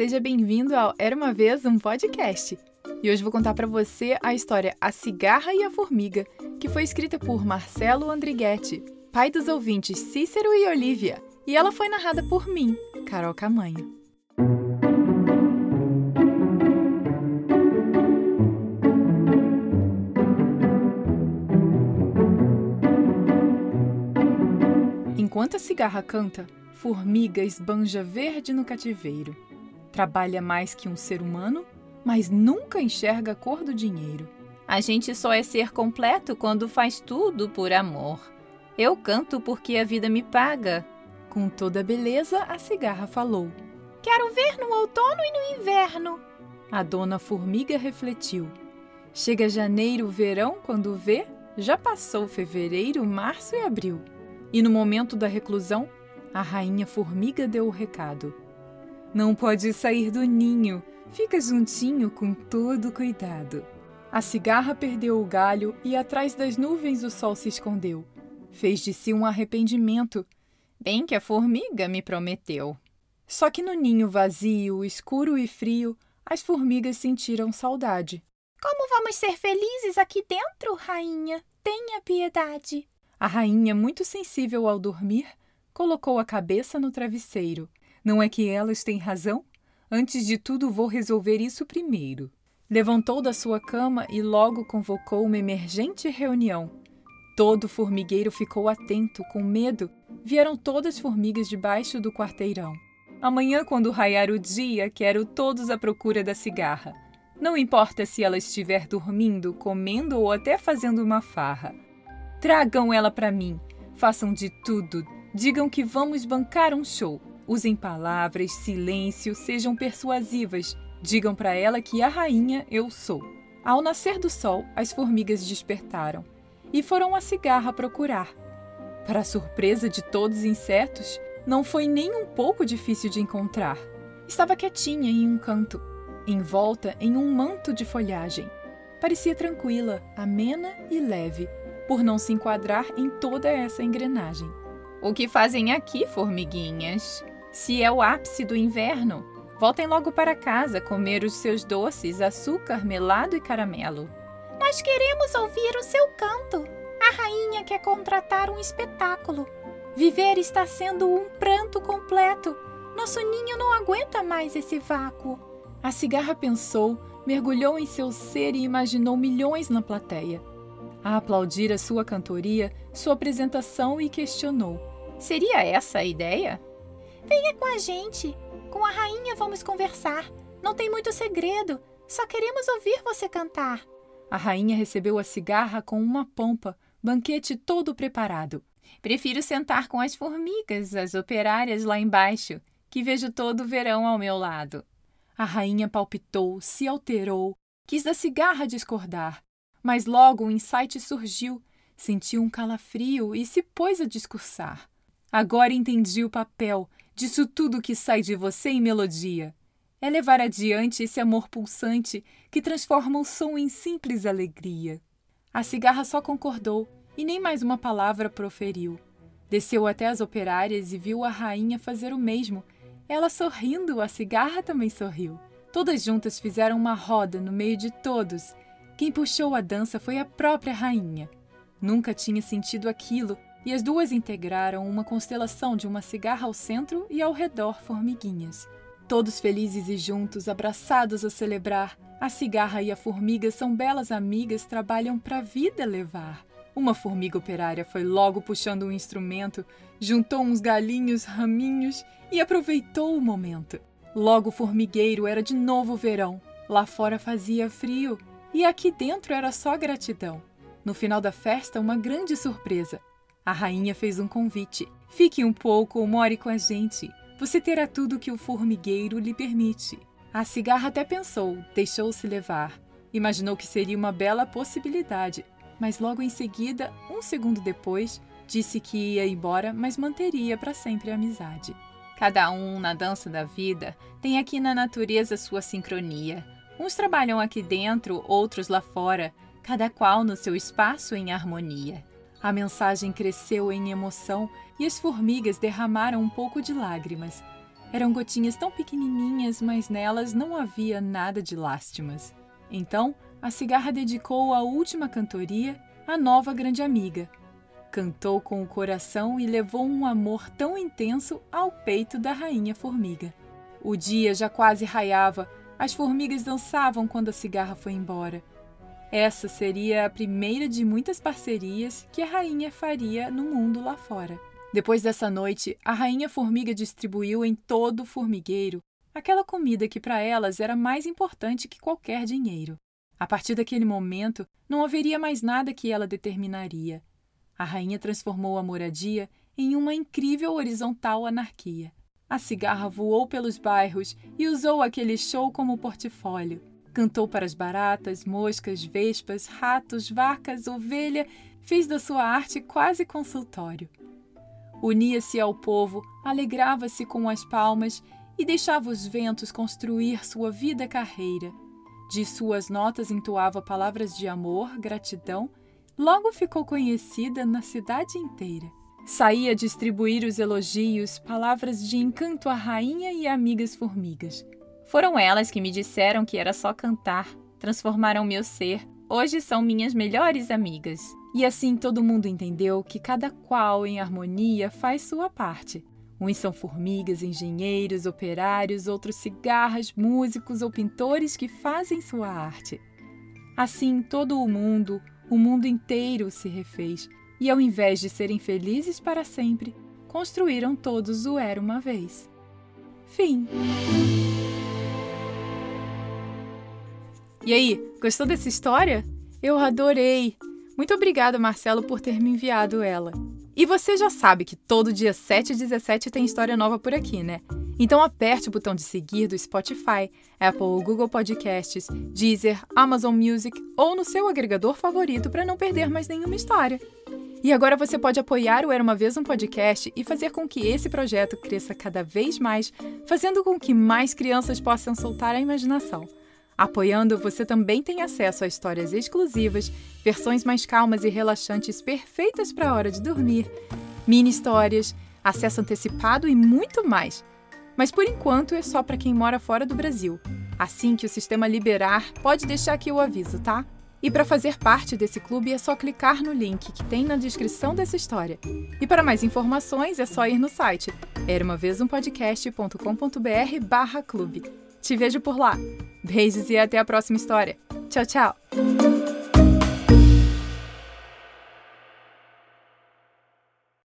Seja bem-vindo ao Era uma vez um podcast. E hoje vou contar para você a história A Cigarra e a Formiga, que foi escrita por Marcelo Andrighetti, pai dos ouvintes Cícero e Olivia, e ela foi narrada por mim, Carol Camanha. Enquanto a cigarra canta, formiga esbanja verde no cativeiro. Trabalha mais que um ser humano, mas nunca enxerga a cor do dinheiro. A gente só é ser completo quando faz tudo por amor. Eu canto porque a vida me paga. Com toda a beleza, a cigarra falou. Quero ver no outono e no inverno. A dona formiga refletiu. Chega janeiro, verão, quando vê, já passou fevereiro, março e abril. E no momento da reclusão, a rainha formiga deu o recado. Não pode sair do ninho, fica juntinho com todo cuidado. A cigarra perdeu o galho e atrás das nuvens o sol se escondeu. Fez de si um arrependimento, bem que a formiga me prometeu. Só que no ninho vazio, escuro e frio, as formigas sentiram saudade. Como vamos ser felizes aqui dentro, rainha? Tenha piedade. A rainha, muito sensível ao dormir, colocou a cabeça no travesseiro. Não é que elas têm razão? Antes de tudo, vou resolver isso primeiro. Levantou da sua cama e logo convocou uma emergente reunião. Todo formigueiro ficou atento, com medo. Vieram todas as formigas debaixo do quarteirão. Amanhã, quando raiar o dia, quero todos à procura da cigarra. Não importa se ela estiver dormindo, comendo ou até fazendo uma farra. Tragam ela para mim. Façam de tudo. Digam que vamos bancar um show. Usem palavras, silêncio, sejam persuasivas. Digam para ela que a rainha eu sou. Ao nascer do sol, as formigas despertaram e foram a cigarra procurar. Para a surpresa de todos os insetos, não foi nem um pouco difícil de encontrar. Estava quietinha em um canto, envolta em um manto de folhagem. Parecia tranquila, amena e leve, por não se enquadrar em toda essa engrenagem. O que fazem aqui, formiguinhas? Se é o ápice do inverno, voltem logo para casa comer os seus doces, açúcar, melado e caramelo. Nós queremos ouvir o seu canto. A rainha quer contratar um espetáculo. Viver está sendo um pranto completo. Nosso ninho não aguenta mais esse vácuo. A cigarra pensou, mergulhou em seu ser e imaginou milhões na plateia a aplaudir a sua cantoria, sua apresentação e questionou: Seria essa a ideia? Venha com a gente. Com a rainha vamos conversar. Não tem muito segredo. Só queremos ouvir você cantar. A rainha recebeu a cigarra com uma pompa, banquete todo preparado. Prefiro sentar com as formigas, as operárias lá embaixo, que vejo todo o verão ao meu lado. A rainha palpitou, se alterou, quis da cigarra discordar, mas logo um insight surgiu, sentiu um calafrio e se pôs a discursar. Agora entendi o papel disso tudo que sai de você em melodia. É levar adiante esse amor pulsante que transforma o som em simples alegria. A cigarra só concordou e nem mais uma palavra proferiu. Desceu até as operárias e viu a rainha fazer o mesmo. Ela sorrindo, a cigarra também sorriu. Todas juntas fizeram uma roda no meio de todos quem puxou a dança foi a própria rainha. Nunca tinha sentido aquilo e as duas integraram uma constelação de uma cigarra ao centro e ao redor formiguinhas. Todos felizes e juntos, abraçados a celebrar, a cigarra e a formiga são belas amigas, trabalham para a vida levar. Uma formiga operária foi logo puxando um instrumento, juntou uns galinhos, raminhos e aproveitou o momento. Logo formigueiro era de novo verão. Lá fora fazia frio, e aqui dentro era só gratidão. No final da festa, uma grande surpresa. A rainha fez um convite. Fique um pouco ou more com a gente. Você terá tudo que o formigueiro lhe permite. A cigarra até pensou, deixou-se levar. Imaginou que seria uma bela possibilidade, mas logo em seguida, um segundo depois, disse que ia embora, mas manteria para sempre a amizade. Cada um, na dança da vida, tem aqui na natureza sua sincronia Uns trabalham aqui dentro, outros lá fora, cada qual no seu espaço em harmonia. A mensagem cresceu em emoção e as formigas derramaram um pouco de lágrimas. Eram gotinhas tão pequenininhas, mas nelas não havia nada de lástimas. Então, a cigarra dedicou a última cantoria à nova grande amiga. Cantou com o coração e levou um amor tão intenso ao peito da rainha formiga. O dia já quase raiava, as formigas dançavam quando a cigarra foi embora. Essa seria a primeira de muitas parcerias que a rainha faria no mundo lá fora. Depois dessa noite, a rainha formiga distribuiu em todo o formigueiro aquela comida que para elas era mais importante que qualquer dinheiro. A partir daquele momento, não haveria mais nada que ela determinaria. A rainha transformou a moradia em uma incrível horizontal anarquia. A cigarra voou pelos bairros e usou aquele show como portfólio. Cantou para as baratas, moscas, vespas, ratos, vacas, ovelha, fez da sua arte quase consultório. Unia-se ao povo, alegrava-se com as palmas e deixava os ventos construir sua vida carreira. De suas notas entoava palavras de amor, gratidão, logo ficou conhecida na cidade inteira. Saía distribuir os elogios, palavras de encanto à rainha e amigas formigas. Foram elas que me disseram que era só cantar, transformaram meu ser, hoje são minhas melhores amigas. E assim todo mundo entendeu que cada qual em harmonia faz sua parte. Uns são formigas, engenheiros, operários, outros cigarras, músicos ou pintores que fazem sua arte. Assim, todo o mundo, o mundo inteiro se refez, e ao invés de serem felizes para sempre, construíram todos o Era uma Vez. Fim. E aí, gostou dessa história? Eu adorei! Muito obrigada, Marcelo, por ter me enviado ela. E você já sabe que todo dia 7 e 17 tem história nova por aqui, né? Então aperte o botão de seguir do Spotify, Apple Google Podcasts, Deezer, Amazon Music ou no seu agregador favorito para não perder mais nenhuma história. E agora você pode apoiar o Era Uma Vez um Podcast e fazer com que esse projeto cresça cada vez mais, fazendo com que mais crianças possam soltar a imaginação. Apoiando, você também tem acesso a histórias exclusivas, versões mais calmas e relaxantes perfeitas para a hora de dormir, mini histórias, acesso antecipado e muito mais. Mas por enquanto é só para quem mora fora do Brasil. Assim que o sistema liberar, pode deixar aqui o aviso, tá? E para fazer parte desse clube é só clicar no link que tem na descrição dessa história. E para mais informações é só ir no site era uma vez um podcast.com.br/clube. Te vejo por lá. Beijos e até a próxima história. Tchau, tchau!